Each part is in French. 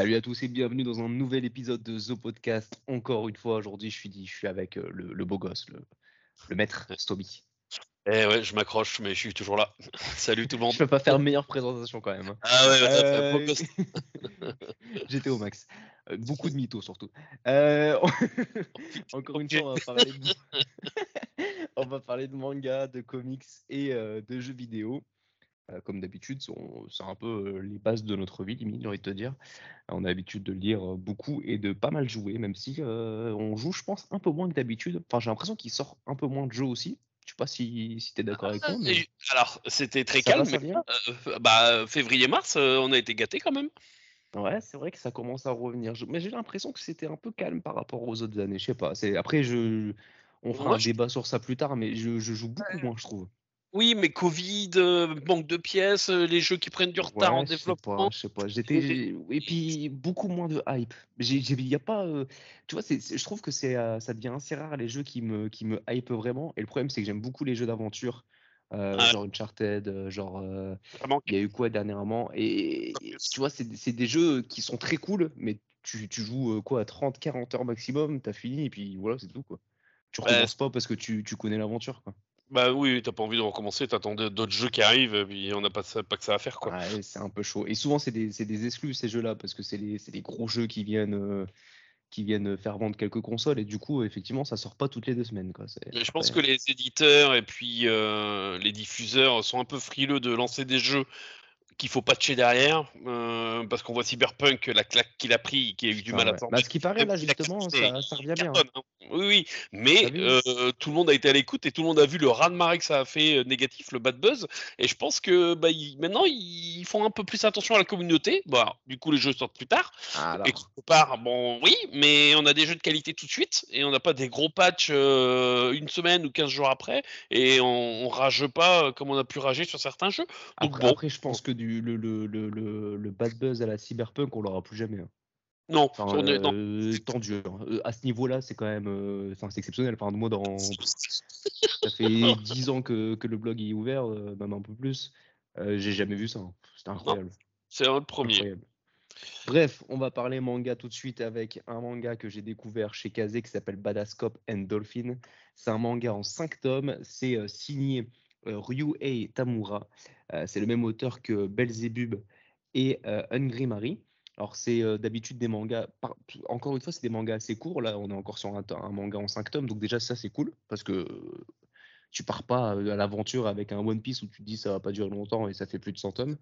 Salut à tous et bienvenue dans un nouvel épisode de The Podcast. Encore une fois, aujourd'hui, je suis dit, je suis avec euh, le, le beau gosse, le, le maître Stomy. Eh ouais, je m'accroche, mais je suis toujours là. Salut tout le monde. Je peux pas faire meilleure présentation quand même. hein. Ah ouais, Euh. J'étais au max. Euh, beaucoup de mythos surtout. Euh, Encore une fois, on va parler de... on va parler de manga, de comics et euh, de jeux vidéo. Euh, comme d'habitude, c'est un peu euh, les bases de notre vie, limite, j'ai envie de te dire. On a l'habitude de lire euh, beaucoup et de pas mal jouer, même si euh, on joue, je pense, un peu moins que d'habitude. Enfin, j'ai l'impression qu'il sort un peu moins de jeux aussi. Je sais pas si, si tu es d'accord avec moi. mais Alors, c'était très ça calme. mais, euh, bah, février-mars, euh, on a été gâtés quand même. Ouais, c'est vrai que ça commence à revenir. Je- Mais j'ai l'impression que c'était un peu calme par rapport aux autres années. Je sais pas. C'est... Après, je... on fera Moi, un je- débat sur ça plus tard, mais je, je joue beaucoup moins, je trouve. Oui, mais Covid, euh, manque de pièces, euh, les jeux qui prennent du retard en Ouais, je sais développement. pas, je sais pas. J'étais... Et puis, beaucoup moins de hype. J'ai- y a pas... euh, Tu vois, je trouve que c'est, ça devient assez rare les jeux qui me, qui me hype vraiment. Et le problème, c'est que j'aime beaucoup les jeux d'aventure. euh, Ah. genre Uncharted, genre... Il y a eu quoi dernièrement? Et, et tu vois, c'est des jeux qui sont très cool, mais tu, tu joues quoi, 30, 40 heures maximum, t'as fini, et puis voilà, c'est tout quoi. Tu Ouais. recommences pas parce que tu, tu connais l'aventure quoi. Bah oui, t'as pas envie de recommencer, t'attendais d'autres jeux qui arrivent, et puis on n'a pas, pas que ça à faire quoi. Ouais, c'est un peu chaud. Et souvent, c'est des, des exclus ces jeux-là, parce que c'est les gros jeux qui viennent, euh, qui viennent faire vendre quelques consoles, et du coup, effectivement, ça sort pas toutes les deux semaines quoi. Je pense que les éditeurs et puis euh, les diffuseurs sont un peu frileux de lancer des jeux qu'il faut patcher derrière, euh, parce qu'on voit Cyberpunk, la claque qu'il a pris, qui a eu du Ah mal à sortir. Bah, ce qui paraît là, justement, ça, ça revient bien. hein. hein. Oui, oui, mais euh, tout le monde a été à l'écoute et tout le monde a vu le raz-de-marée que ça a fait euh, négatif, le bad buzz. Et je pense que bah, ils- maintenant, ils font un peu plus attention à la communauté. Bon, alors, du coup, les jeux sortent plus tard. Alors, Et quelque part, bon, oui, mais on a des jeux de qualité tout de suite et on n'a pas des gros patchs une semaine ou 15 jours après et on, on rage pas comme on a pu rager sur certains jeux. Donc après, bon, après, je pense que du, le, le, le, le, le bad buzz à la cyberpunk, on l'aura plus jamais. hein. non, Enfin, on est- non. euh, tendu. hein. Euh, À ce niveau-là, c'est quand même, euh, enfin, c'est exceptionnel. Enfin, moi, dans, ça fait 10 ans que, que le blog est ouvert, euh, même un peu plus. Euh, J'ai jamais vu ça. hein. C'était incroyable. C'est un premier. incroyable. Bref, on va parler manga tout de suite avec un manga que j'ai découvert chez Kazé qui s'appelle Badascope and Dolphin. C'est un manga en 5 tomes. C'est euh, signé euh, Ryuhei Tamura. Euh, c'est le même auteur que Belzebub et euh, Hungry Mary. Alors, c'est euh, d'habitude des mangas. Encore une fois, c'est des mangas assez courts. Là, on est encore sur un, manga en 5 tomes. Donc, déjà, ça, c'est cool parce que euh, tu pars pas euh, à l'aventure avec un One Piece où tu te dis ça va pas durer longtemps et ça fait plus de 100 tomes.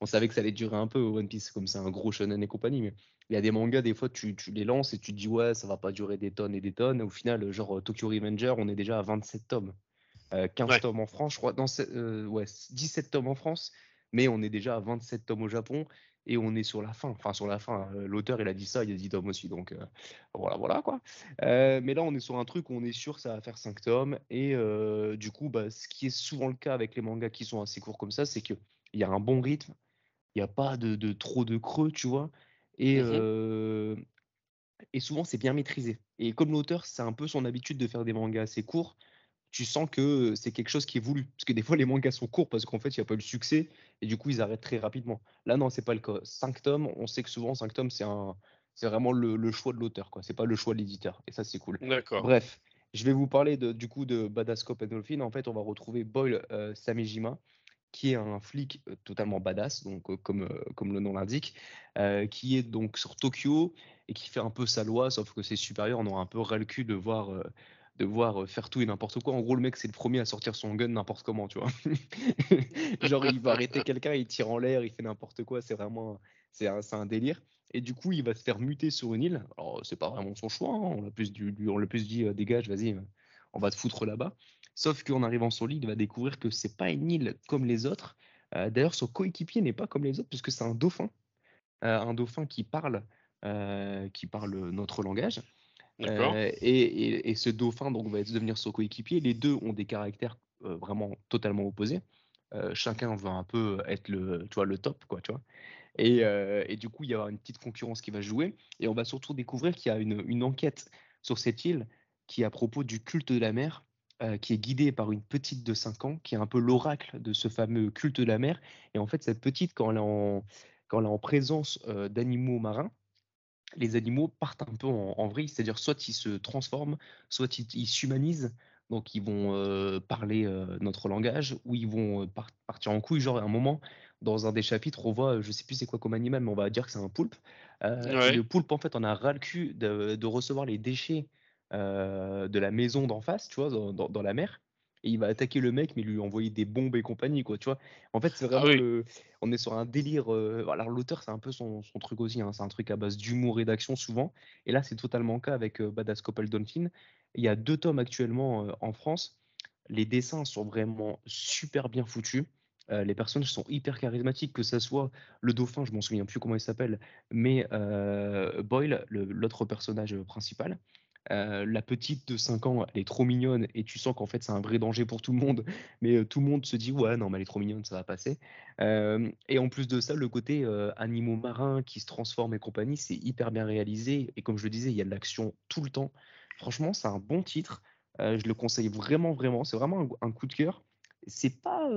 On savait que ça allait durer un peu One Piece, comme c'est un gros shonen et compagnie. Mais il y a des mangas, des fois, tu, les lances et tu te dis ouais, ça va pas durer des tonnes et des tonnes. Au final, genre euh, Tokyo Revenger, on est déjà à 27 tomes. Euh, 15 Ouais. tomes en France, je crois. Non, c'est- euh, ouais, 17 tomes en France, mais on est déjà à 27 tomes au Japon et on est sur la fin. Enfin, sur la fin. euh, L'auteur, il a dit ça, il y a 10 tomes aussi. Donc euh, voilà, voilà quoi. Euh, mais là, on est sur un truc où on est sûr que ça va faire 5 tomes. Et euh, du coup, bah, ce qui est souvent le cas avec les mangas qui sont assez courts comme ça, c'est qu'il y a un bon rythme, il n'y a pas de, de trop de creux, tu vois. Et, euh, et souvent, c'est bien maîtrisé. Et comme l'auteur, c'est un peu son habitude de faire des mangas assez courts, tu sens que c'est quelque chose qui est voulu. Parce que des fois, les mangas sont courts parce qu'en fait, il n'y a pas eu le succès et du coup, ils arrêtent très rapidement. Là, non, c'est pas le cas. 5 tomes, on sait que souvent, 5 tomes, c'est un, c'est vraiment le, le choix de l'auteur, quoi. C'est pas le choix de l'éditeur. Et ça, c'est cool. D'accord. Bref, je vais vous parler de, du coup de Badascope and Dolphin. En fait, on va retrouver Boyle euh, Samejima, qui est un flic euh, totalement badass, donc euh, comme, euh, comme le nom l'indique, euh, qui est donc sur Tokyo et qui fait un peu sa loi, sauf que ses supérieurs en ont un peu ras le cul de voir, de voir euh, faire tout et n'importe quoi. En gros, le mec, c'est le premier à sortir son gun n'importe comment, tu vois. Genre, il va arrêter quelqu'un, il tire en l'air, il fait n'importe quoi. C'est vraiment, c'est un, un délire. Et du coup, il va se faire muter sur une île. Alors, c'est pas vraiment son choix. hein. On l'a plus, du- plus dit, dégage, vas-y, on va te foutre là-bas. Sauf qu'en arrivant sur l'île, il va découvrir que c'est pas une île comme les autres. Euh, D'ailleurs, son coéquipier n'est pas comme les autres, puisque c'est un dauphin. Euh, un dauphin qui parle, euh, qui parle notre langage. Euh, et, ce dauphin donc, va devenir son coéquipier. Les deux ont des caractères euh, vraiment totalement opposés. Euh, chacun veut un peu être le, tu le top, quoi, tu vois. Et, du coup, il y aura une petite concurrence qui va jouer. Et on va surtout découvrir qu'il y a une, enquête sur cette île qui est à propos du culte de la mer, qui est guidée par une petite de 5 ans, qui est un peu l'oracle de ce fameux culte de la mer. Et en fait, cette petite, quand elle est en présence d'animaux marins, les animaux partent un peu en, vrille, c'est-à-dire soit ils se transforment, soit ils s'humanisent, donc ils vont parler notre langage, ou ils vont partir en couille. Genre, à un moment, dans un des chapitres, on voit, je sais plus c'est quoi comme animal, mais on va dire que c'est un poulpe. le poulpe, en fait, on a ras le cul de, recevoir les déchets de la maison d'en face, tu vois, dans, la mer. Et il va attaquer le mec, mais lui envoyer des bombes et compagnie, quoi, tu vois? En fait, c'est ah vraiment On est sur un délire. Alors, l'auteur, c'est un peu son, truc aussi. Hein, c'est un truc à base d'humour et d'action, souvent. Et là, c'est totalement le cas avec Badass Couple Dolphin. Il y a deux tomes actuellement en France. Les dessins sont vraiment super bien foutus. les personnages sont hyper charismatiques, que ce soit le dauphin, je m'en souviens plus comment il s'appelle, mais Boyle, l'autre personnage principal. La petite de 5 ans, elle est trop mignonne et tu sens qu'en fait c'est un vrai danger pour tout le monde, mais tout le monde se dit ouais non mais elle est trop mignonne, ça va passer. et en plus de ça, le côté animaux marins qui se transforment et compagnie, c'est hyper bien réalisé et comme je le disais, il y a de l'action tout le temps. Franchement, c'est un bon titre. je le conseille vraiment, vraiment. C'est vraiment un, coup de cœur. C'est pas,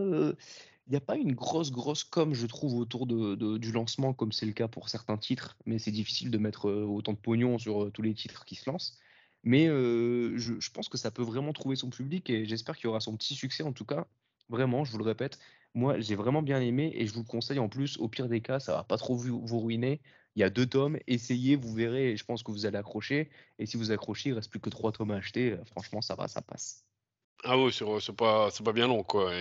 il n'y a pas une grosse, grosse com, je trouve, autour de, du lancement, comme c'est le cas pour certains titres. Mais c'est difficile de mettre autant de pognon sur tous les titres qui se lancent. Mais je, je, pense que ça peut vraiment trouver son public et j'espère qu'il y aura son petit succès. En tout cas, vraiment, je vous le répète, moi, j'ai vraiment bien aimé et je vous le conseille en plus. Au pire des cas, ça va pas trop vous, vous ruiner. Il y a deux tomes, essayez, vous verrez, et je pense que vous allez accrocher. Et si vous accrochez, il reste plus que trois tomes à acheter. Franchement, ça va, ça passe. Ah oui, c'est pas, pas bien long, quoi.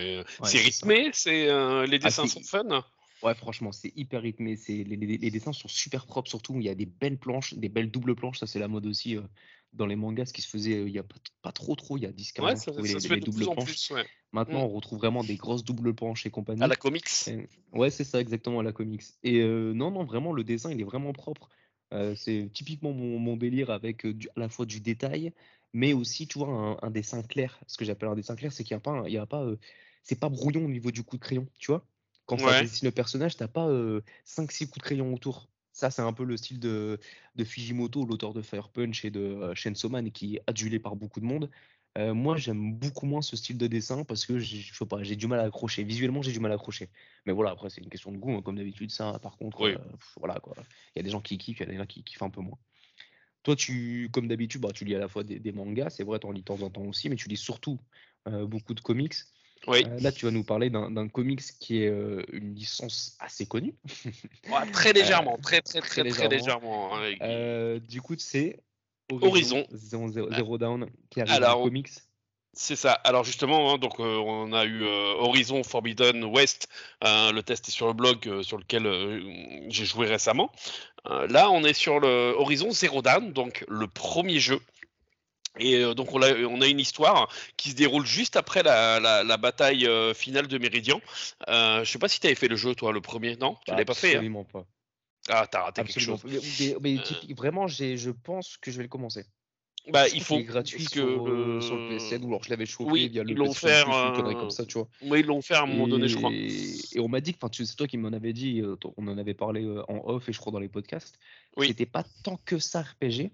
c'est rythmé, c'est euh, les ah, dessins sont fun? Ouais, franchement, c'est hyper rythmé. C'est les, les, dessins sont super propres, surtout. Il y a des belles planches, des belles doubles planches. Ça, c'est la mode aussi. Euh, dans les mangas, ce qui se faisait il y a pas, trop trop, il y a 10-15 ans, ça, les, doubles planches. Maintenant, mm. on retrouve vraiment des grosses doubles planches et compagnie. À la comics Ouais, c'est ça, exactement, à la comics. Et non, non, vraiment, le dessin, il est vraiment propre. c'est typiquement mon, délire avec à la fois du détail, mais aussi, tu vois, un, dessin clair. Ce que j'appelle un dessin clair, c'est qu'il n'y a pas, il y a pas c'est pas brouillon au niveau du coup de crayon, tu vois. Quand ça dessine le personnage, t'as pas 5-6 coups de crayon autour. Ça, c'est un peu le style de, de Fujimoto, l'auteur de Fire Punch et de euh, Chainsaw Man, qui est adulé par beaucoup de monde. Euh, moi, j'aime beaucoup moins ce style de dessin parce que je sais pas, j'ai du mal à accrocher. Visuellement, j'ai du mal à accrocher. Mais voilà, après, c'est une question de goût, hein, comme d'habitude. Ça, par contre, euh, voilà quoi. Il y a des gens qui kiffent, il y a des gens qui kiffent un peu moins. Toi, tu, comme d'habitude, bah, tu lis à la fois des, mangas, c'est vrai, tu en lis de temps en temps aussi, mais tu lis surtout beaucoup de comics. Oui. Euh, là, tu vas nous parler d'un comics qui est euh, une licence assez connue. très légèrement, très, très, très, très légèrement. Hein, du coup, c'est Horizon, Zero, Down qui arrive Alors, comics. C'est ça. Alors justement, hein, donc on a eu Horizon Forbidden West. le test est sur le blog sur lequel j'ai joué récemment. là, on est sur le Horizon Zero Dawn, donc le premier jeu et euh, donc on a, on a, une histoire qui se déroule juste après la, la, bataille euh, finale de Méridian. Euh, je sais pas si tu avais fait le jeu toi le premier, non? Tu l'avais pas fait hein? Absolument pas. Ah t'as raté quelque chose. Mais, vraiment, je pense que je vais le commencer. Bah, il faut. gratuit sur, le PSN ou alors je l'avais chopé oui, via le ils l'ont fait comme ça, tu vois. Oui, ils l'ont fait à un moment donné, je crois. Et on m'a dit que, c'est toi qui m'en avais dit, on en avait parlé en off et je crois dans les podcasts. Oui. C'était pas tant que ça RPG.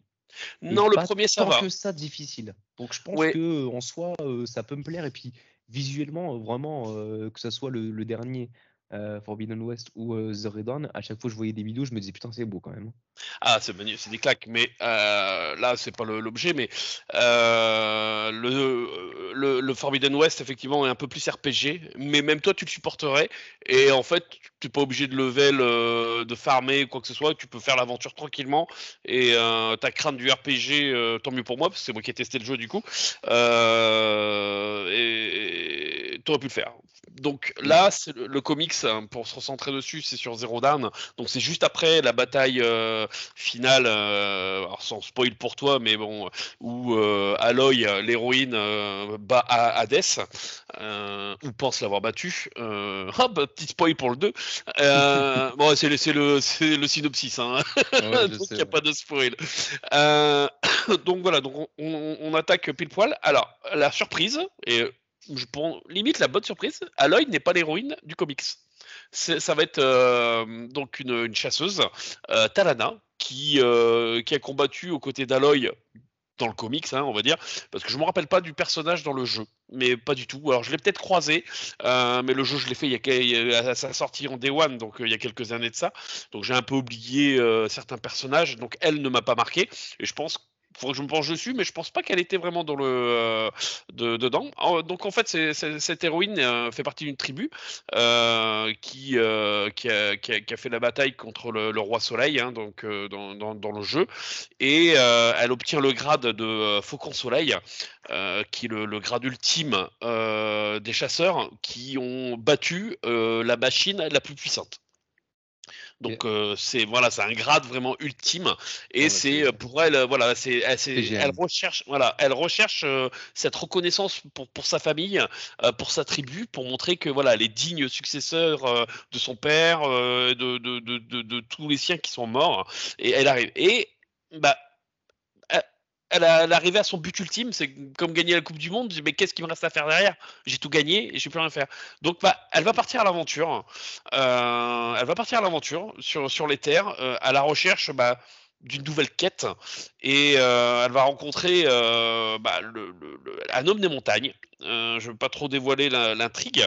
Non, le premier, ça va. que ça difficile. Donc je pense que en soi, ça peut me plaire. Et puis visuellement, vraiment, que ce soit le, dernier euh, Forbidden West ou euh, The Red à chaque fois que je voyais des vidéos, je me disais putain, c'est beau quand même. Ah, c'est c'est des claques, mais euh, là, c'est pas l'objet, mais euh, le, Forbidden West, effectivement, est un peu plus RPG, mais même toi, tu le supporterais, et en fait, tu n'es pas obligé de level, de farmer quoi que ce soit, tu peux faire l'aventure tranquillement, et ta crainte du RPG, tant mieux pour moi, parce que c'est moi qui ai testé le jeu du coup, et tu aurais pu le faire. Donc là, c'est le, comics, hein, pour se recentrer dessus, c'est sur Zero Dawn. Donc c'est juste après la bataille euh, finale, euh, alors sans spoil pour toi, mais bon, où euh, Aloy, l'héroïne, bat Hades, ou pense l'avoir battu. ah, bah, petit spoil pour le 2. bon, c'est le, le, synopsis, hein. donc il n'y a pas de spoil. donc voilà, donc on, on attaque pile poil. Alors, la surprise, et limite la bonne surprise, Aloy n'est pas l'héroïne du comics. Ça va être euh, donc une, chasseuse, euh, Talana, qui, euh, qui a combattu aux côtés d'Aloy dans le comics, hein, on va dire, parce que je me rappelle pas du personnage dans le jeu, mais pas du tout. Alors je l'ai peut-être croisé, mais le jeu je l'ai fait il a, sa sortie en Day One, donc il y a quelques années de ça. Donc j'ai un peu oublié certains personnages, donc elle ne m'a pas marqué, et je pense faudrait que je me penche dessus, mais je pense pas qu'elle était vraiment dans le euh, dedans. donc en fait, cette héroïne euh, fait partie d'une tribu euh, qui, qui a, fait la bataille contre le, roi Soleil, hein, donc dans, le jeu, et elle obtient le grade de Faucon Soleil, qui est le, grade ultime des chasseurs qui ont battu la machine la plus puissante. Donc euh, c'est voilà, c'est un grade vraiment ultime. Et ah c'est pour elle voilà, c'est elle, recherche voilà, elle recherche cette reconnaissance pour, pour sa famille, pour sa tribu, pour montrer que voilà, les dignes successeurs de son père, de, de, de, de, tous les siens qui sont morts et elle arrive. Et bah elle, a, arrivé à son but ultime, c'est comme gagner la Coupe du Monde. Mais qu'est-ce qu'il me reste à faire derrière? J'ai tout gagné et je plus rien faire. Donc, bah, elle va partir à l'aventure. Euh, elle va partir à l'aventure sur, sur les terres, euh, à la recherche bah, d'une nouvelle quête. Et euh, elle va rencontrer bah, un homme des montagnes. je ne veux pas trop dévoiler l'intrigue.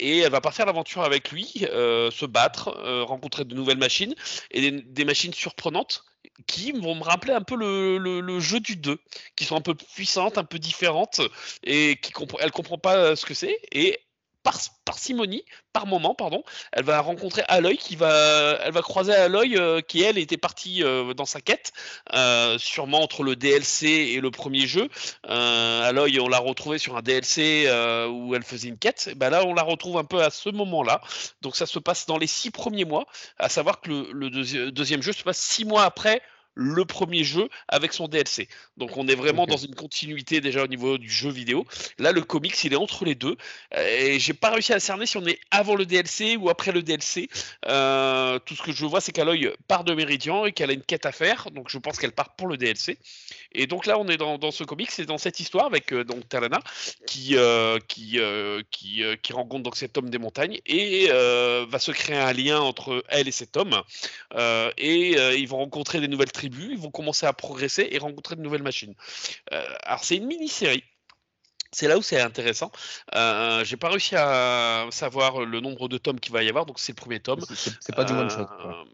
et elle va partir à l'aventure avec lui, se battre, rencontrer de nouvelles machines et des machines surprenantes qui vont me rappeler un peu le, jeu du 2, qui sont un peu puissantes, un peu différentes, et qui ne elle comprend pas euh, ce que c'est. Et par parcimonie, par moment, pardon, elle va rencontrer Aloy qui va, elle va croiser Aloy euh, qui elle était partie euh, dans sa quête, euh, sûrement entre le DLC et le premier jeu. Aloy, on l'a retrouvée sur un DLC où elle faisait une quête. Et ben là, on la retrouve un peu à ce moment-là. Donc ça se passe dans les six premiers mois, à savoir que le, deuxième jeu se passe six mois après le premier jeu avec son DLC. Donc on est vraiment dans une continuité déjà au niveau du jeu vidéo. Là, le comics, il est entre les deux. Et j'ai pas réussi à cerner si on est avant le DLC ou après le DLC. Euh, tout ce que je vois, c'est qu'Aloy part de Méridian et qu'elle a une quête à faire. Donc je pense qu'elle part pour le DLC. Et donc là, on est dans, ce comics, c'est dans cette histoire avec euh, donc Talana qui euh, qui, qui, qui rencontre donc cet homme des montagnes et va se créer un lien entre elle et cet homme. et ils vont rencontrer des nouvelles tribus ils vont commencer à progresser et rencontrer de nouvelles machines. Euh, alors c'est une mini-série. C'est là où c'est intéressant. Euh, j'ai pas réussi à savoir le nombre de tomes qu'il va y avoir, donc c'est le premier tome. C'est pas du one shot.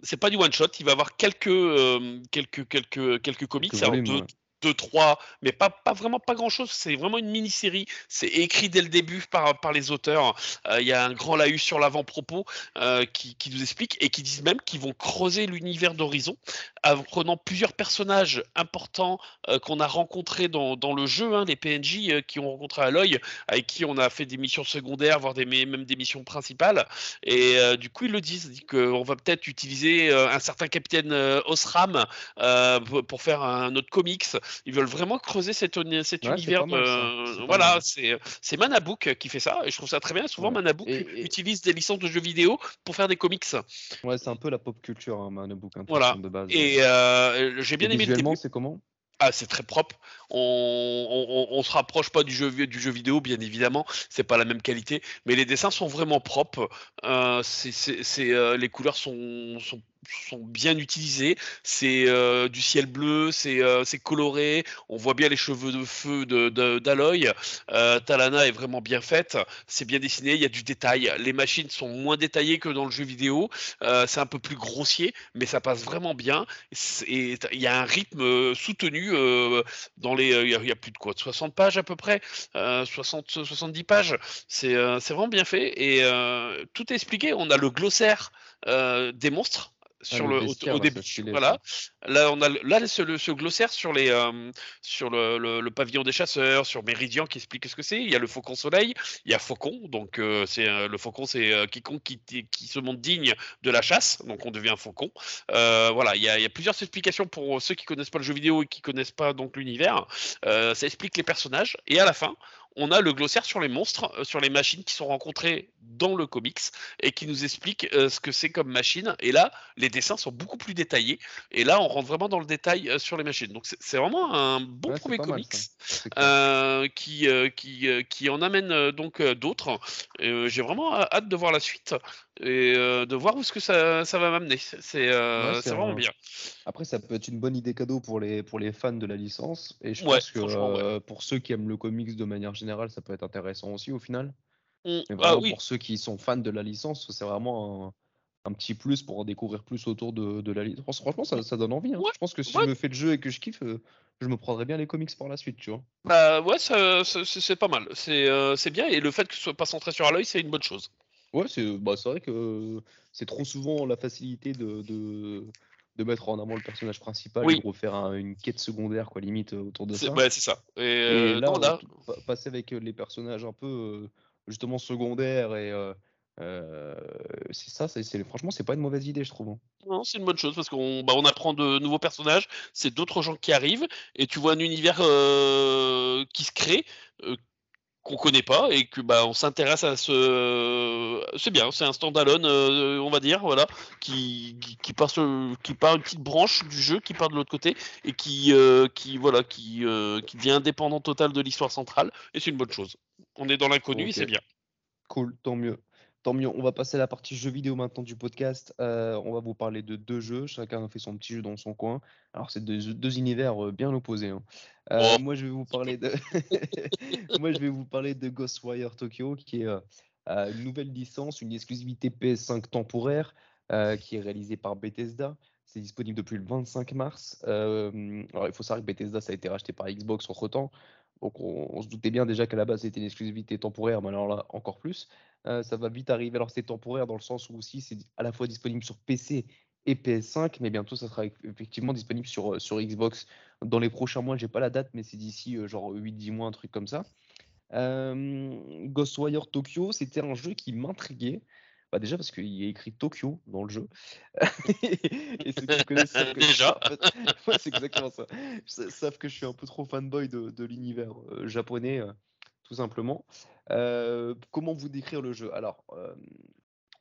C'est pas du one shot. Il va y avoir quelques euh, quelques quelques quelques comics, deux, deux, trois, mais pas, vraiment pas grand chose. C'est vraiment une mini-série. C'est écrit dès le début par, les auteurs. Euh, il y a un grand laïus sur l'avant-propos euh, qui, nous explique et qui disent même qu'ils vont creuser l'univers d'Horizon en prenant plusieurs personnages importants euh, qu'on a rencontrés dans, le jeu, hein, les PNJ qui ont rencontré Aloy, avec qui on a fait des missions secondaires, voire même des missions principales. Et du coup, ils le disent, ils qu'on va peut-être utiliser un certain capitaine Osram pour faire un autre comics ils veulent vraiment creuser cet, cet univers. voilà, c'est Manabook qui fait ça et je trouve ça très bien. Souvent, Manabook utilise des licences de jeux vidéo pour faire des comics. Ouais, c'est un peu la pop culture, hein, Manabook. Hein, voilà. De base. Et euh, j'ai bien aimé le début. c'est comment? Ah, c'est très propre. On, on, se rapproche pas du jeu, du jeu vidéo, bien évidemment. C'est pas la même qualité, mais les dessins sont vraiment propres. Euh, c'est, euh, les couleurs sont, sont sont bien utilisés. C'est euh, du ciel bleu, euh, c'est coloré. On voit bien les cheveux de feu d'Aloy. Euh, Talana est vraiment bien faite. C'est bien dessiné. Il y a du détail. Les machines sont moins détaillées que dans le jeu vidéo. c'est un peu plus grossier, mais ça passe vraiment bien. Il y a un rythme soutenu dans les. Il y, a, plus de quoi De 60 pages à peu près 60, 70 pages. C'est vraiment bien fait. Et tout est expliqué. On a le glossaire des monstres sur le, au, début. Voilà. Là, on a là ce, ce glossaire sur les euh, sur le, le, pavillon des chasseurs, sur Méridian qui explique ce que c'est. Il y a le faucon soleil, il y a faucon. Donc euh, c'est euh, le faucon, c'est quiconque qui, qui, se montre digne de la chasse. Donc on devient faucon. voilà, il y, a, il y, a, plusieurs explications pour ceux qui connaissent pas le jeu vidéo et qui connaissent pas donc l'univers. ça explique les personnages et à la fin, on a le glossaire sur les monstres, euh, sur les machines qui sont rencontrées dans le comics et qui nous explique euh, ce que c'est comme machine. Et là, les dessins sont beaucoup plus détaillés. Et là, on rentre vraiment dans le détail euh, sur les machines. Donc c'est vraiment un bon premier comics qui, qui, qui en amène donc d'autres. J'ai vraiment hâte de voir la suite et de voir où ce que ça, ça va m'amener. C'est vraiment bien. Après, ça peut être une bonne idée cadeau pour les, pour les fans de la licence. Et je pense que pour ceux qui aiment le comics de manière générale, ça peut être intéressant aussi au final. Mmh. Mais ah pour ceux qui sont fans de la licence, c'est vraiment un, petit plus pour en découvrir plus autour de, la licence. Franchement, ça, donne envie. Hein. je pense que si je me fais le jeu et que je kiffe, euh, je me prendrais bien les comics par la suite, tu vois. Bah ouais, c'est pas mal. Euh, c'est bien. Et le fait que ce soit pas centré sur Aloy, c'est une bonne chose. Ouais, c'est bah, vrai que c'est trop souvent la facilité de, de mettre en avant le personnage principal et de refaire une quête secondaire, quoi, limite, euh, autour de ça. Ouais, c'est ça. Et, euh, là, passer avec euh, les personnages un peu, justement, secondaires et. c'est ça, c'est franchement, c'est pas une mauvaise idée, je trouve. Hein. Non, c'est une bonne chose parce qu'on bah, on apprend de nouveaux personnages, c'est d'autres gens qui arrivent et tu vois un univers qui se crée, qu'on connaît pas et que bah on s'intéresse à ce c'est bien c'est un standalone euh, on va dire voilà qui qui, part qui part une petite branche du jeu qui part de l'autre côté et qui euh, qui voilà qui euh, qui devient indépendant total de l'histoire centrale et c'est une bonne chose. On est dans l'inconnu et c'est bien. Cool tant mieux Tant mieux, on va passer à la partie jeux vidéo maintenant du podcast. Euh, on va vous parler de deux jeux, chacun a fait son petit jeu dans son coin. Alors c'est deux, deux univers euh, bien opposés. Hein. Euh, moi je vais vous parler de moi je vais vous parler de Ghostwire Tokyo qui est une nouvelle licence, une exclusivité PS5 temporaire qui est réalisée par Bethesda. C'est disponible depuis le 25 mars. alors il faut savoir que Bethesda ça a été racheté par Xbox entre temps. Donc on, se doutait bien déjà qu'à la base c'était une exclusivité temporaire, mais alors là encore plus. Euh, ça va vite arriver. Alors c'est temporaire dans le sens où aussi c'est à la fois disponible sur PC et PS5, mais bientôt ça sera effectivement disponible sur, euh, sur Xbox dans les prochains mois. J'ai pas la date, mais c'est d'ici euh, genre 8-10 mois, un truc comme ça. Ghostwire Tokyo, c'était un jeu qui m'intriguait. Bah déjà parce qu'il y a écrit Tokyo dans le jeu. et ceux qui connaissent savent que déjà. c'est exactement ça. Ils savent que je suis un peu trop fanboy de, de l'univers japonais, tout simplement. comment vous décrire le jeu? Alors,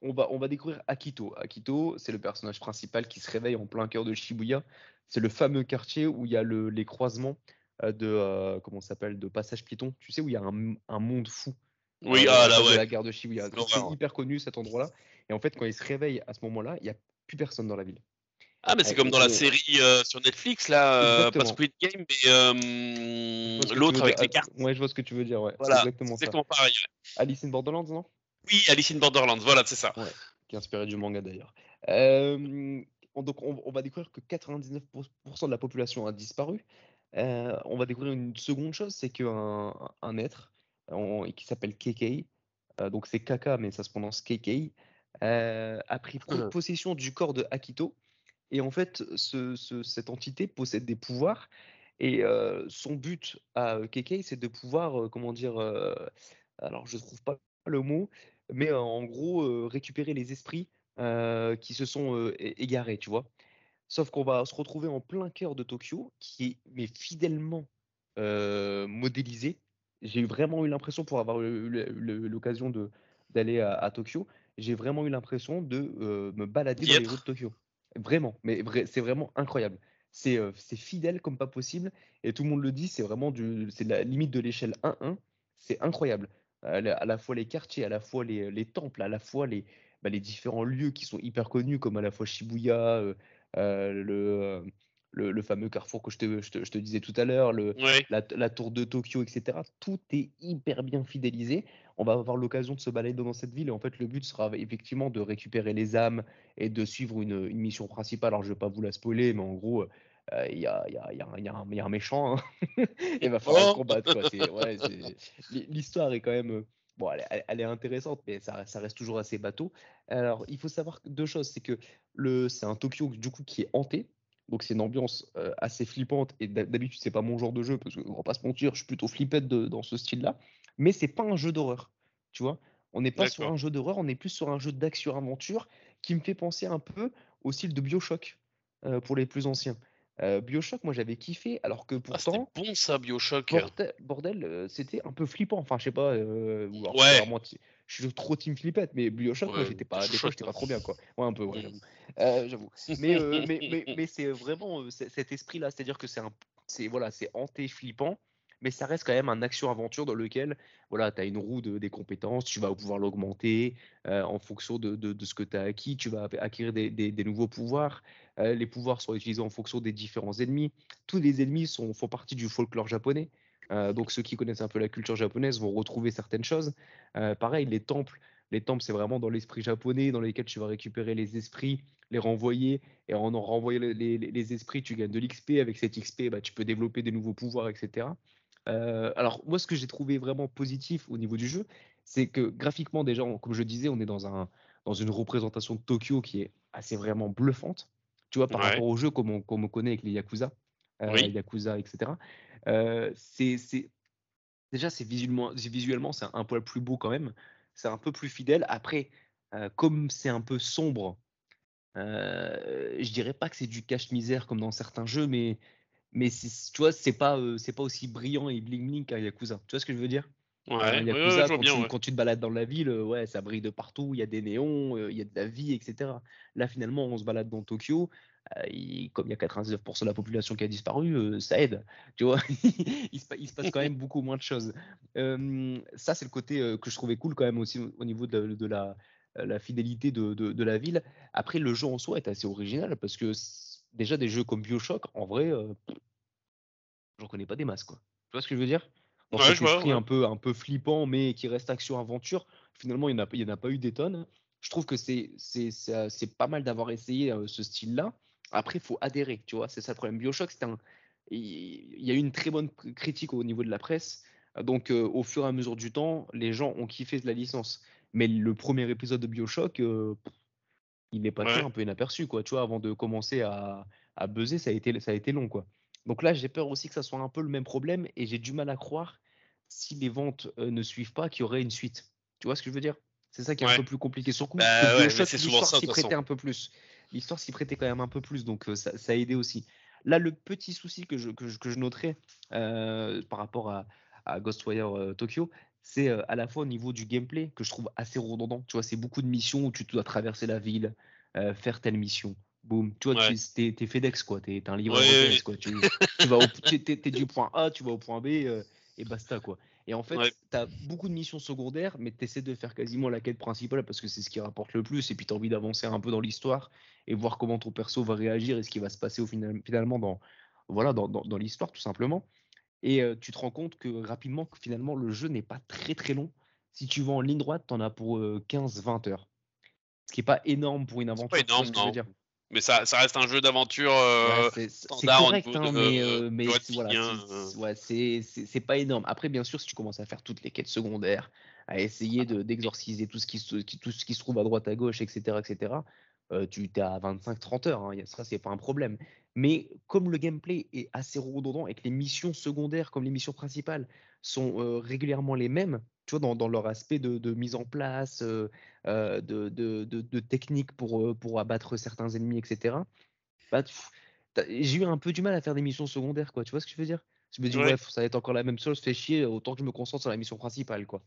on, va, on va découvrir Akito. Akito, c'est le personnage principal qui se réveille en plein cœur de Shibuya. C'est le fameux quartier où il y a le, les croisements de comment s'appelle? De passage piéton. Tu sais où il y a un, un monde fou oui, ah, là, ouais. la gare de Shibuya. C'est hyper connu cet endroit-là. Et en fait, quand il se réveille à ce moment-là, il n'y a plus personne dans la ville. Ah, mais c'est comme dans la série euh, sur Netflix, là, euh, pas Squid Game, mais euh, l'autre avec les cartes. Ouais, je vois ce que tu veux dire, ouais. Voilà, exactement, pareil. Alice in Borderlands, non? Oui, Alice in Borderlands, voilà, c'est ça. Ouais, qui est inspiré du manga d'ailleurs. donc, on, va découvrir que 99% de la population a disparu. on va découvrir une seconde chose, c'est qu'un un être qui s'appelle KK, euh, donc c'est Kaka, mais ça se prononce KK, euh, a pris possession du corps de Akito. Et en fait, ce, cette entité possède des pouvoirs. Et euh, son but à KK, c'est de pouvoir, comment dire, alors je ne trouve pas le mot, mais en gros, récupérer les esprits qui se sont égarés, tu vois. Sauf qu'on va se retrouver en plein cœur de Tokyo, qui est mais fidèlement modélisé j'ai vraiment eu l'impression, pour avoir eu l'occasion de d'aller à, Tokyo, j'ai vraiment eu l'impression de euh, me balader dans les rues de Tokyo. Vraiment, mais c'est vraiment incroyable. C'est euh, c'est fidèle comme pas possible, et tout le monde le dit, c'est vraiment du, c'est la limite de l'échelle 1-1. C'est incroyable. À la, fois les quartiers, à la fois les, les temples, à la fois les, bah, les différents lieux qui sont hyper connus, comme à la fois Shibuya, euh, le le, fameux carrefour que je te, je te, disais tout à l'heure, la, tour de Tokyo, etc. Tout est hyper bien fidélisé. On va avoir l'occasion de se balader dans cette ville et en fait le but sera effectivement de récupérer les âmes et de suivre une, mission principale. Alors je ne vais pas vous la spoiler, mais en gros, il y, a, un méchant. Hein. Il va falloir combattre. L'histoire est quand même... Bon, elle, est intéressante, mais ça, ça, reste toujours assez bateau. Alors, il faut savoir deux choses. C'est que c'est un Tokyo du coup qui est hanté. Donc c'est une ambiance assez flippante et d'habitude c'est pas mon genre de jeu parce qu'on va pas se mentir, je suis plutôt flippette dans ce style-là. Mais c'est pas un jeu d'horreur, tu vois. On n'est pas sur un jeu d'horreur, on est plus sur un jeu d'action-aventure qui me fait penser un peu au style de Bioshock pour les plus anciens. Bioshock, moi j'avais kiffé, alors que Ah, c'était pourtant, bon ça, Bioshock. bordel, bordel, euh, c'était un peu flippant. Enfin, je sais pas, euh, Ouais. vraiment je suis trop team flippette, mais Bioshock, moi Ouais, j'étais pas, des fois j'étais pas hein. trop bien quoi. Ouais, un peu, ouais, j'avoue. Euh, j'avoue. Mais, euh, mais, mais, mais c'est vraiment euh, c'est- cet esprit-là, c'est-à-dire que c'est un, c'est voilà, c'est hanté, flippant, mais ça reste quand même un action-aventure dans lequel voilà, tu as une roue de, des compétences, tu vas pouvoir l'augmenter en fonction de, de, de ce que tu as acquis, tu vas acquérir des, des, des nouveaux pouvoirs. Les pouvoirs sont utilisés en fonction des différents ennemis. Tous les ennemis sont, font partie du folklore japonais. Euh, donc ceux qui connaissent un peu la culture japonaise vont retrouver certaines choses. Euh, pareil, les temples, les temples, c'est vraiment dans l'esprit japonais, dans lesquels tu vas récupérer les esprits, les renvoyer, et en en renvoyant les, les- les esprits, tu gagnes de l'XP. Avec cet XP, bah, tu peux développer des nouveaux pouvoirs, etc. Euh, alors moi, ce que j'ai trouvé vraiment positif au niveau du jeu, c'est que graphiquement déjà, on- comme je disais, on est dans un dans une représentation de Tokyo qui est assez vraiment bluffante. Tu vois, par Ouais. rapport au jeu comme on, comme on connaît avec les Yakuza, Oui. Yakuza, etc. Euh, c'est déjà c'est visuellement c'est- visuellement c'est un poil plus beau quand même. C'est un peu plus fidèle. Après, euh, comme c'est un peu sombre, euh, je dirais pas que c'est du cache-misère comme dans certains jeux, mais mais c'est- tu vois, c'est pas euh, c'est pas aussi brillant et bling bling qu'un Yakuza. Tu vois ce que je veux dire? Ouais, Un ouais, ouais, Yakuza, quand bien, tu, quand tu te balades dans la ville, euh, ouais, ça brille de partout, il y a des néons, euh, il y a de la vie, etc. Là, finalement, on se balade dans Tokyo, euh, il- comme il y a 99% de la population qui a disparu, euh, ça aide, tu vois? il, se, pa- il se passe quand même beaucoup moins de choses. Euh, ça, c'est le côté euh, que je trouvais cool quand même aussi au, au niveau de, de la, la fidélité de, de- de la ville. Après, le jeu en soi est assez original parce que déjà, des jeux comme Bioshock, en vrai, euh, j'en connais pas des masses, quoi. Tu vois ce que je veux dire? Dans Ouais, cet je esprit ouais. un peu, un peu flippant, mais qui reste action-aventure, finalement, il n'y en, en a pas eu des tonnes. Je trouve que c'est pas mal d'avoir essayé ce style-là. Après, il faut adhérer, tu vois, c'est ça le problème. Bioshock, un... il y a eu une très bonne cr- critique au niveau de la presse. Donc, euh, au fur et à mesure du temps, les gens ont kiffé la licence. Mais le premier épisode de Bioshock, euh, il est passé Ouais. un peu inaperçu, quoi. Tu vois, avant de commencer à, à buzzer, ça a été, ça a été long, quoi. Donc là, j'ai peur aussi que ça soit un peu le même problème et j'ai du mal à croire, si les ventes euh, ne suivent pas, qu'il y aurait une suite. Tu vois ce que je veux dire? C'est ça qui est un peu plus compliqué. Surtout Bah que ouais, c'est souvent ça, de s'y prêtait un peu plus. L'histoire s'y prêtait quand même un peu plus, donc euh, ça, ça a aidé aussi. Là, le petit souci que je, que je, que je noterais euh, par rapport à, à Ghostwire euh, Tokyo, c'est à la fois au niveau du gameplay que je trouve assez redondant. Tu vois, c'est beaucoup de missions où tu dois traverser la ville, euh, faire telle mission. Boum. Tu vois, Ouais. tu- t'es, t'es FedEx, quoi. T'es, un livreur Ouais, UPS, quoi. Tu, tu vas au, du point A, tu vas au point B euh, et basta, quoi. Et en fait, Ouais. tu as beaucoup de missions secondaires, mais tu essaies de faire quasiment la quête principale parce que c'est ce qui rapporte le plus. Et puis, tu as envie d'avancer un peu dans l'histoire et voir comment ton perso va réagir et ce qui va se passer au final, finalement dans, voilà, dans, dans, dans l'histoire, tout simplement. Et euh, tu te rends compte que rapidement, que finalement, le jeu n'est pas très très long. Si tu vas en ligne droite, tu en as pour 15-20 heures. Ce qui n'est pas énorme pour une aventure. pas énorme, non. dire? Mais ça, ça reste un jeu d'aventure Ouais, euh, c'est c'est standard correct, niveau hein, de mais, euh, c'est- voilà, ouais, pas énorme. Après, bien sûr, si tu commences à faire toutes les quêtes secondaires, à essayer de- d'exorciser tout, ce qui se- qui- tout ce qui se trouve à droite, à gauche, etc., etc., euh, tu es à 25-30 heures. Hein, ça, c'est pas un problème. Mais comme le gameplay est assez redondant et que les missions secondaires, comme les missions principales, sont euh, régulièrement les mêmes, tu vois, dans, dans leur aspect de, de mise en place, euh, de, de, technique pour, pour abattre certains ennemis, etc. Bah, j'ai eu un peu du mal à faire des missions secondaires, quoi. Tu vois ce que je veux dire? Je me dis, Ouais. ouais, ça va être encore la même chose, fait chier, autant que je me concentre sur la mission principale, quoi.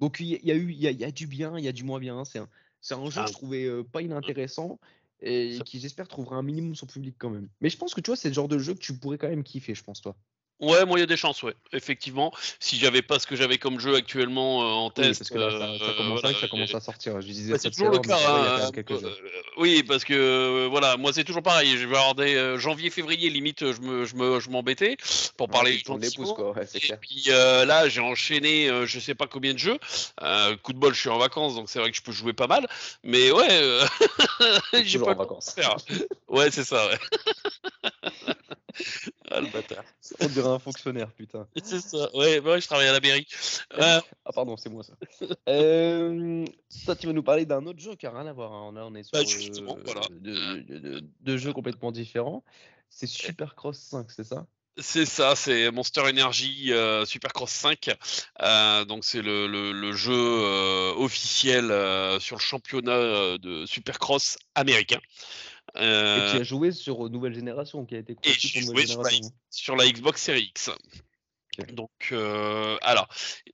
Donc, il y, a- eu, il y a du bien, il y a du moins bien. C'est un, c'est un jeu Ah. que je trouvais euh, pas inintéressant et qui, j'espère, trouvera un minimum son public quand même. Mais je pense que tu vois, c'est le genre de jeu que tu pourrais quand même kiffer, je pense, toi. Ouais, moi il y a des chances, ouais. Effectivement, si j'avais pas ce que j'avais comme jeu actuellement euh, en Oui, test, parce que là, ça, ça euh, commence, voilà, ça à sortir. Je disais Bah, c'est toujours le cas. hein, euh, oui, parce que voilà, moi c'est toujours pareil. Je vais avoir des janvier, février, limite, je me, je me, je m'embêtais pour Ouais, parler tournes les pouces, quoi, ouais, c'est Et clair. puis là, j'ai enchaîné, je sais pas combien de jeux. Coup de bol, je suis en vacances, donc c'est vrai que je peux jouer pas mal. Mais ouais, j'ai toujours pas en vacances. faire. Ouais, c'est ça. Ouais. ah le bâtard. On dirait un fonctionnaire, putain. C'est ça. Ouais, bah ouais, je travaille à la mairie. Euh, Ah pardon, c'est moi ça. Euh, toi, tu vas nous parler d'un autre jeu qui a rien à voir. hein. On est sur Bah, euh, voilà. deux, deux- deux- deux jeux complètement différents. C'est Supercross 5, c'est ça? C'est ça, c'est Monster Energy euh, Supercross 5. Euh, donc c'est le, le- le jeu euh, officiel euh, sur le championnat euh, de Supercross américain. Et tu as joué sur nouvelle génération, qui a été et joué sur la, sur la, Xbox Series X. Donc, alors,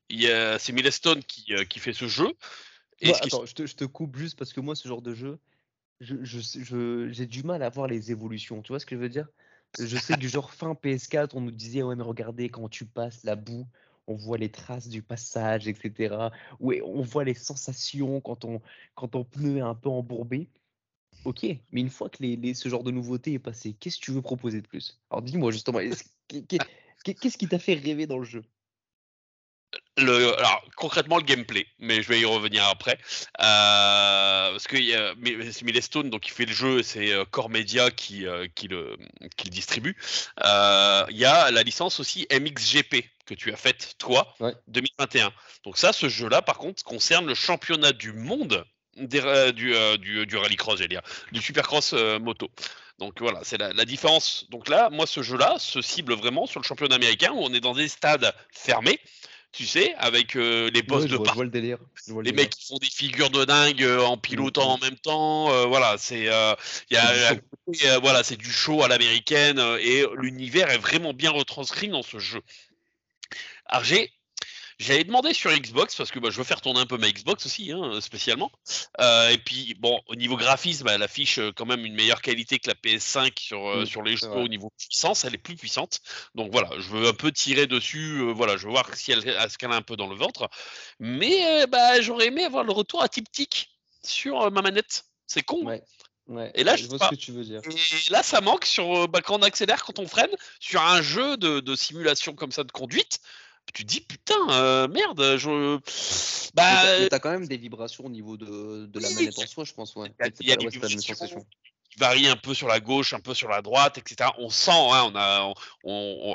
c'est Milestone qui, qui fait ce jeu. attends, je, te, je, te, coupe juste parce que moi, ce genre de jeu, j'ai je, je, du mal à voir les évolutions. Tu vois ce que je veux dire? Je sais du genre fin PS4, on nous disait ouais mais regardez quand tu passes la boue, on voit les traces du passage, etc. Ouais, on voit les sensations quand on quand ton pneu est un peu embourbé. Ok, mais une fois que les, ce genre de nouveauté est passé, qu'est-ce que tu veux proposer de plus? Alors dis-moi justement, qu'est-ce qui t'a fait rêver dans le jeu? Le, alors concrètement le gameplay, mais je vais y revenir après. Euh, parce que c'est Milestone, donc il fait le jeu, c'est euh, Core Media qui, euh, qui, le, qui le distribue. Il y a la licence aussi MXGP que tu as faite toi, 2021. Donc ça, ce jeu-là, par contre, concerne le championnat du monde des, du, du, du, rallycross, j'allais dire, du supercross moto. Donc voilà, c'est la, la, différence. Donc là, moi, ce jeu-là se cible vraiment sur le championnat américain où on est dans des stades fermés tu sais, avec euh, les boss de vois, le délire. les mecs qui font des figures de dingue euh, en pilotant en même temps. Euh, voilà, c'est voilà, c'est du show à l'américaine et l'univers est vraiment bien retranscrit dans ce jeu. J'ai j'avais demandé sur Xbox parce que bah, je veux faire tourner un peu ma Xbox aussi, hein, spécialement. Euh, et puis bon, au niveau graphisme, elle affiche euh, quand même une meilleure qualité que la PS5 sur, euh, sur les jeux au niveau puissance. Elle est plus puissante. Donc voilà, je veux un peu tirer dessus. voilà, je veux voir si elle, se cale un peu dans le ventre. Mais bah, j'aurais aimé avoir le retour à Tiptic sur ma manette. C'est con. Ouais. et là, je, vois ce que tu veux dire. Et là, ça manque sur bah, quand on accélère, quand on freine, sur un jeu de, de simulation comme ça de conduite tu dis putain, euh, merde, je. Bah. T'as quand même des vibrations au niveau de, de la manette en soi, je pense. Ouais. Il y a, des vibrations varie un peu sur la gauche, un peu sur la droite, etc. On sent, hein, on a,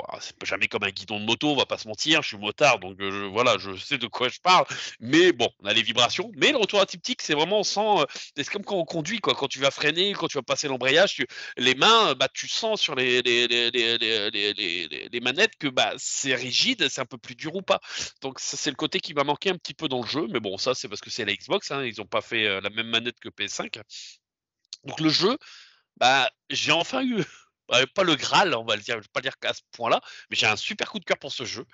ah, c'est jamais comme un guidon de moto, on va pas se mentir. Je suis motard, donc euh, je, voilà, je sais de quoi je parle. Mais bon, on a les vibrations. Mais le retour atypique, c'est vraiment on sent, euh, c'est comme quand on conduit, quoi. Quand tu vas freiner, quand tu vas passer l'embrayage, les mains, bah, tu sens sur les, manettes que bah, c'est rigide, c'est un peu plus dur ou pas. Donc c'est le côté qui m'a manqué un petit peu dans le jeu. Mais bon, ça, c'est parce que c'est la Xbox. Hein, ils ont pas fait euh, la même manette que PS5. Donc le jeu, bah, j'ai enfin eu, pas le Graal, on va le dire, je vais pas dire qu'à ce point-là, mais j'ai un super coup de cœur pour ce jeu.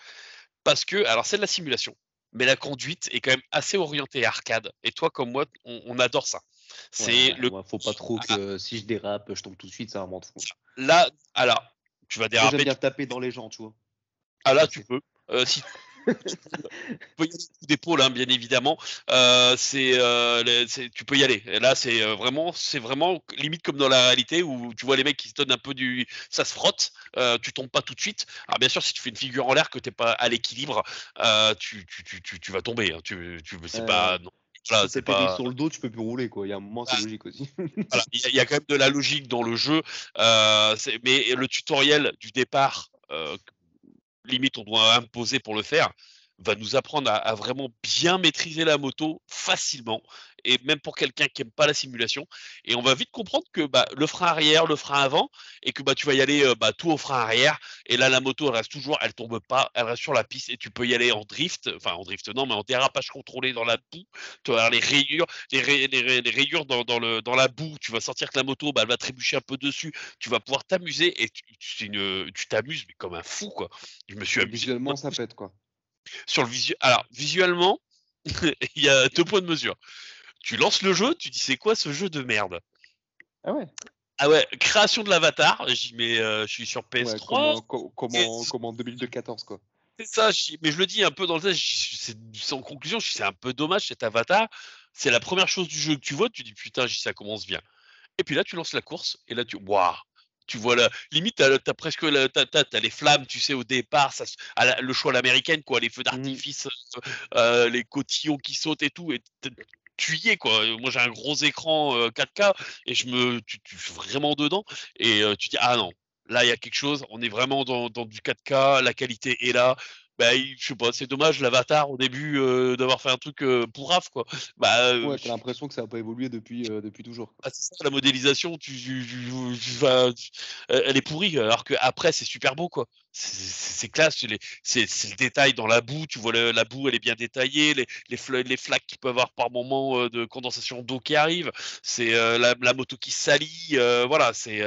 Parce que, alors c'est de la simulation, mais la conduite est quand même assez orientée arcade. Et toi, comme moi, on, adore ça. C'est le. faut pas trop que si je dérape, je tombe tout de suite, ça va fou. Là, alors, tu vas déraper. J'aime bien taper dans les gens, tu vois. Ah là, tu peux. Euh, si tu peux y aller d'épaule, hein, bien évidemment. Euh, euh, c'est, tu peux y aller. Et là, c'est euh, vraiment, c'est vraiment limite comme dans la réalité où tu vois les mecs qui se donnent un peu du, ça se frotte. tu tombes pas tout de suite. Alors bien sûr, si tu fais une figure en l'air que t'es pas à l'équilibre, tu, tu, tu, tu, vas tomber. Hein. Tu, tu, c'est pas. Non. pas sur le dos, tu peux plus rouler quoi. Il y a un moment, c'est logique aussi. il, y a, quand même de la logique dans le jeu, mais le tutoriel du départ limite on doit imposer pour le faire, va nous apprendre à, vraiment bien maîtriser la moto facilement et même pour quelqu'un qui aime pas la simulation. Et on va vite comprendre que bah, le frein arrière le frein avant et que bah tu vas y aller euh, bah, tout au frein arrière et là la moto elle reste toujours elle tombe pas elle reste sur la piste et tu peux y aller en drift enfin en drift non mais en dérapage contrôlé dans la boue tu vas avoir les rayures les, rayures dans, le dans la boue tu vas sentir que la moto bah, elle va trébucher un peu dessus tu vas pouvoir t'amuser et tu t'amuses mais comme un fou quoi. Je me suis amusé visuellement ça pète quoi sur le visuel. Alors, visuellement, il y a deux points de mesure. Tu lances le jeu, tu dis c'est quoi ce jeu de merde? Ah ouais ah ouais, création de l'avatar, j'y mets, euh, je suis sur PS3. comme, en 2014 quoi. C'est ça, mais je le dis un peu dans le test, c'est en conclusion, c'est un peu dommage cet avatar. C'est la première chose du jeu que tu vois, tu dis putain, ça commence bien. Et puis là, tu lances la course et là, tu waouh, tu vois la limite t'as, as presque t'as, les flammes tu sais au départ ça, le choix à l'américaine quoi les feux mmh. d'artifice euh, euh, les cotillons qui sautent et tout et tu y es quoi moi j'ai un gros écran 4K euh, et je me tu, vraiment dedans et tu dis ah non là il y a quelque chose on est vraiment dans, dans, du 4K la qualité est là bah, je sais pas, c'est dommage l'avatar au début euh, d'avoir fait un truc euh, pour Raf quoi. Bah, euh, ouais, t'as l'impression que ça n'a pas évolué depuis, depuis toujours. Ah, ça, la modélisation, tu, elle est pourrie, alors que après c'est super beau quoi c'est classe, c'est le détail dans la boue, tu vois la boue elle est bien détaillée, les, les, les flaques qui peuvent avoir par moment euh, de condensation d'eau qui arrive, c'est euh, la, moto qui salit, euh, voilà, c'est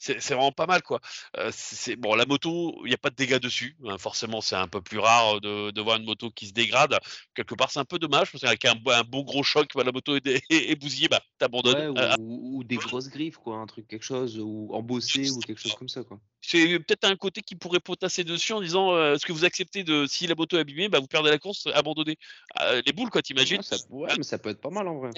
c'est vraiment pas mal quoi. c'est bon, la moto, il n'y a pas de dégâts dessus, hein, forcément c'est un peu plus rare de, voir une moto qui se dégrade, quelque part c'est un peu dommage, parce qu'avec un, un beau gros choc, bah, la moto est, est, bousillée, bah t'abandonnes. ou, ou, des grosses griffes quoi, un truc, quelque chose, ou embossé ou quelque chose comme ça quoi c'est peut-être un côté qui pourrait potasser dessus en disant euh, est-ce que vous acceptez de si la moto est abîmée, bah, vous perdez la course, abandonnez. Euh, les boules, quoi, t'imagines? ouais, mais ça peut être pas mal en vrai.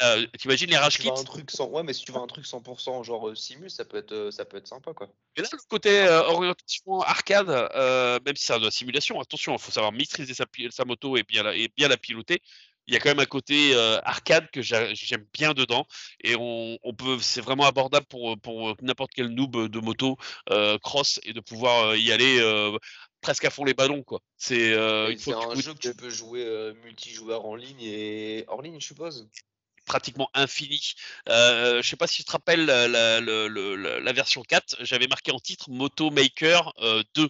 Euh, t'imagines les rage kits un truc sans... Ouais, mais si tu veux un truc 100% genre simu, ça peut être, ça peut être sympa quoi. Et là, le côté orientation arcade, même si c'est de la simulation, attention, il faut savoir maîtriser sa, sa moto et bien, la, et bien la piloter il y a quand même un côté euh, arcade que j'aime bien dedans et on, peut c'est vraiment abordable pour, pour n'importe quel noob de moto euh, cross et de pouvoir y aller euh, presque à fond les ballons quoi. C'est un jeu que tu peux jouer multijoueur en ligne et hors ligne je suppose pratiquement infini. Euh, je sais pas si tu te rappelles la, version 4, j'avais marqué en titre Moto Maker 2,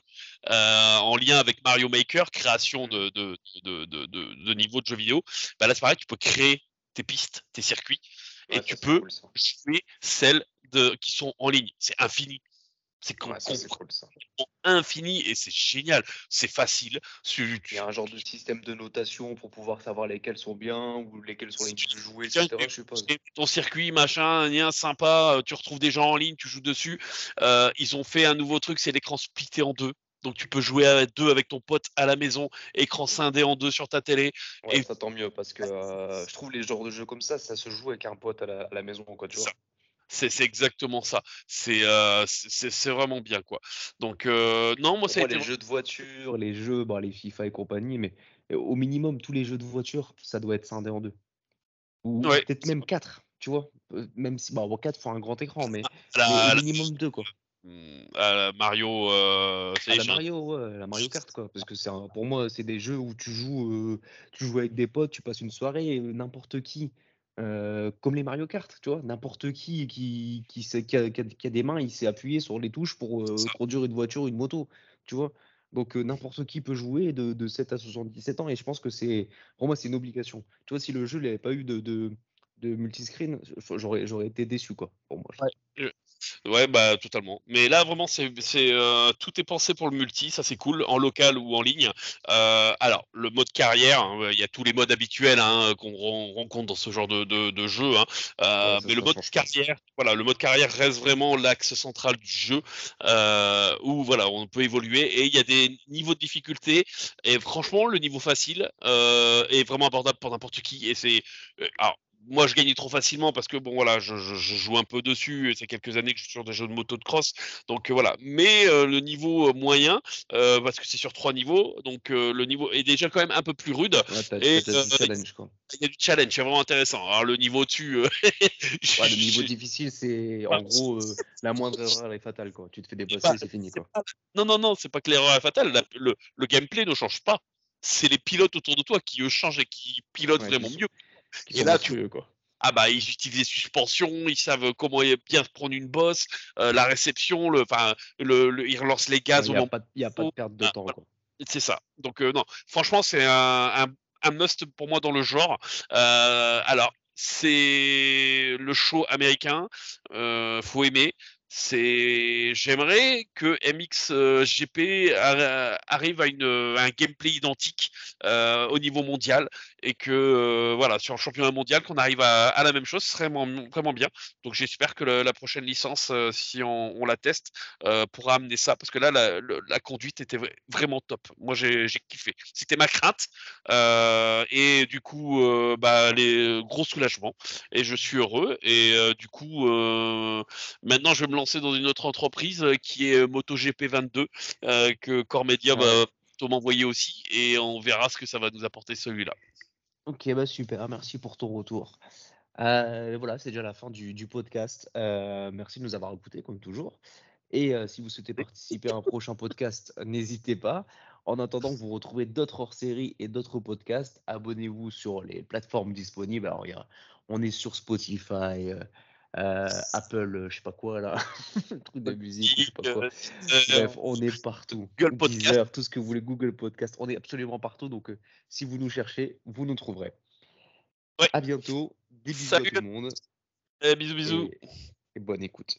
euh, en lien avec Mario Maker, création de, de, de, niveau de jeux vidéo. Bah là, c'est pareil, tu peux créer tes pistes, tes circuits, et tu peux jouer celles de, qui sont en ligne. C'est infini. C'est infini et c'est génial. C'est facile. Il y a un genre de système de notation pour pouvoir savoir lesquels sont bien ou lesquels sont les plus joués, etc. Je suppose. Ton circuit, machin, lien sympa. Euh, tu retrouves des gens en ligne, tu joues dessus. Euh, ils ont fait un nouveau truc, c'est l'écran splitté en deux. Donc tu peux jouer à deux avec ton pote à la maison, écran scindé en deux sur ta télé. Ouais, et... ça tant mieux parce que euh, je trouve les genres de jeux comme ça, ça se joue avec un pote à la, à la maison, quoi, tu vois. C'est exactement ça. Euh, c'est vraiment bien quoi. Donc euh, non, moi c'est les jeux de voiture, les jeux, bah, les FIFA et compagnie, mais au minimum tous les jeux de voiture, ça doit être scindé en deux. Ou peut-être même quatre, tu vois. Euh, même si bon, quatre font un grand écran, mais, au minimum deux quoi. Mmh, la Mario, ah, la Mario, la Mario Kart quoi, parce que c'est pour moi c'est des jeux où tu joues, tu joues avec des potes, tu passes une soirée, n'importe qui comme les Mario Kart, tu vois, n'importe qui qui, qui, qui, a, qui, a, des mains, il s'est appuyé sur les touches pour conduire une voiture, une moto, tu vois? Donc n'importe qui peut jouer de, de, 7 à 77 ans et je pense que c'est, pour moi, c'est une obligation. Tu vois, si le jeu n'avait pas eu de, de, de multiscreen, j'aurais, j'aurais été déçu, quoi, pour moi. Ouais, bah totalement. Mais là, vraiment, c'est, euh, tout est pensé pour le multi, ça c'est cool, en local ou en ligne. Euh, alors, le mode carrière, hein, il y a tous les modes habituels hein, qu'on rencontre dans ce genre de, de, jeu. Hein. Euh, mais le mode carrière, voilà, le mode carrière reste vraiment l'axe central du jeu, où voilà, on peut évoluer et il y a des niveaux de difficulté. Et franchement, le niveau facile est vraiment abordable pour n'importe qui. Et c'est, alors, moi, je gagnais trop facilement parce que bon, voilà, je, joue un peu dessus. et C'est quelques années que je suis sur des jeux de moto de cross, donc euh, voilà. Mais euh, le niveau euh, moyen, parce que c'est sur trois niveaux, donc le niveau est déjà quand même un peu plus rude. et, du challenge, quoi. Il y a du challenge, c'est vraiment intéressant. Alors le niveau dessus, le niveau difficile, c'est en gros la moindre erreur est fatale, quoi. Tu te fais dépasser, c'est fini, quoi. Non, non, non, c'est pas que l'erreur est fatale. le, le gameplay ne change pas. C'est les pilotes autour de toi qui eux changent et qui pilotent vraiment mieux. Et là, tu. Quoi. Ah bah ils utilisent les suspensions, ils savent comment bien prendre une bosse, euh, la réception, le, enfin, le, ils relancent les gaz. Il n'y a pas de perte de ah, temps. C'est ça. Donc euh, non, franchement c'est un, un, must pour moi dans le genre. Euh, alors c'est le show américain, faut aimer c'est j'aimerais que MXGP arrive à, une, un gameplay identique au niveau mondial et que euh, voilà sur le championnat mondial qu'on arrive à, la même chose ce serait vraiment, vraiment bien. Donc j'espère que la prochaine licence euh, si on, la teste pourra amener ça parce que là la, conduite était vraiment top. Moi j'ai kiffé. C'était ma crainte et du coup bah les gros soulagements et je suis heureux et du coup maintenant je vais me dans une autre entreprise euh, qui est euh, MotoGP 22 euh, que Core Media va m'envoyer aussi et on verra ce que ça va nous apporter celui-là. Ok, bah super, merci pour ton retour. voilà, c'est déjà la fin du, podcast. merci de nous avoir écoutés, comme toujours. Et si vous souhaitez participer à un prochain podcast, n'hésitez pas. En attendant, vous retrouvez d'autres hors-séries et d'autres podcasts. Abonnez-vous sur les plateformes disponibles. Alors, on est sur Spotify, euh, euh, Apple, je sais pas quoi là, truc de musique, je sais pas quoi. Bref, on est partout. Google Podcast. tout ce que vous voulez, Google Podcast, on est absolument partout. Donc, si vous nous cherchez, vous nous trouverez. À bientôt. Des bisous à tout le monde. Eh, bisous, bisous. et bonne écoute.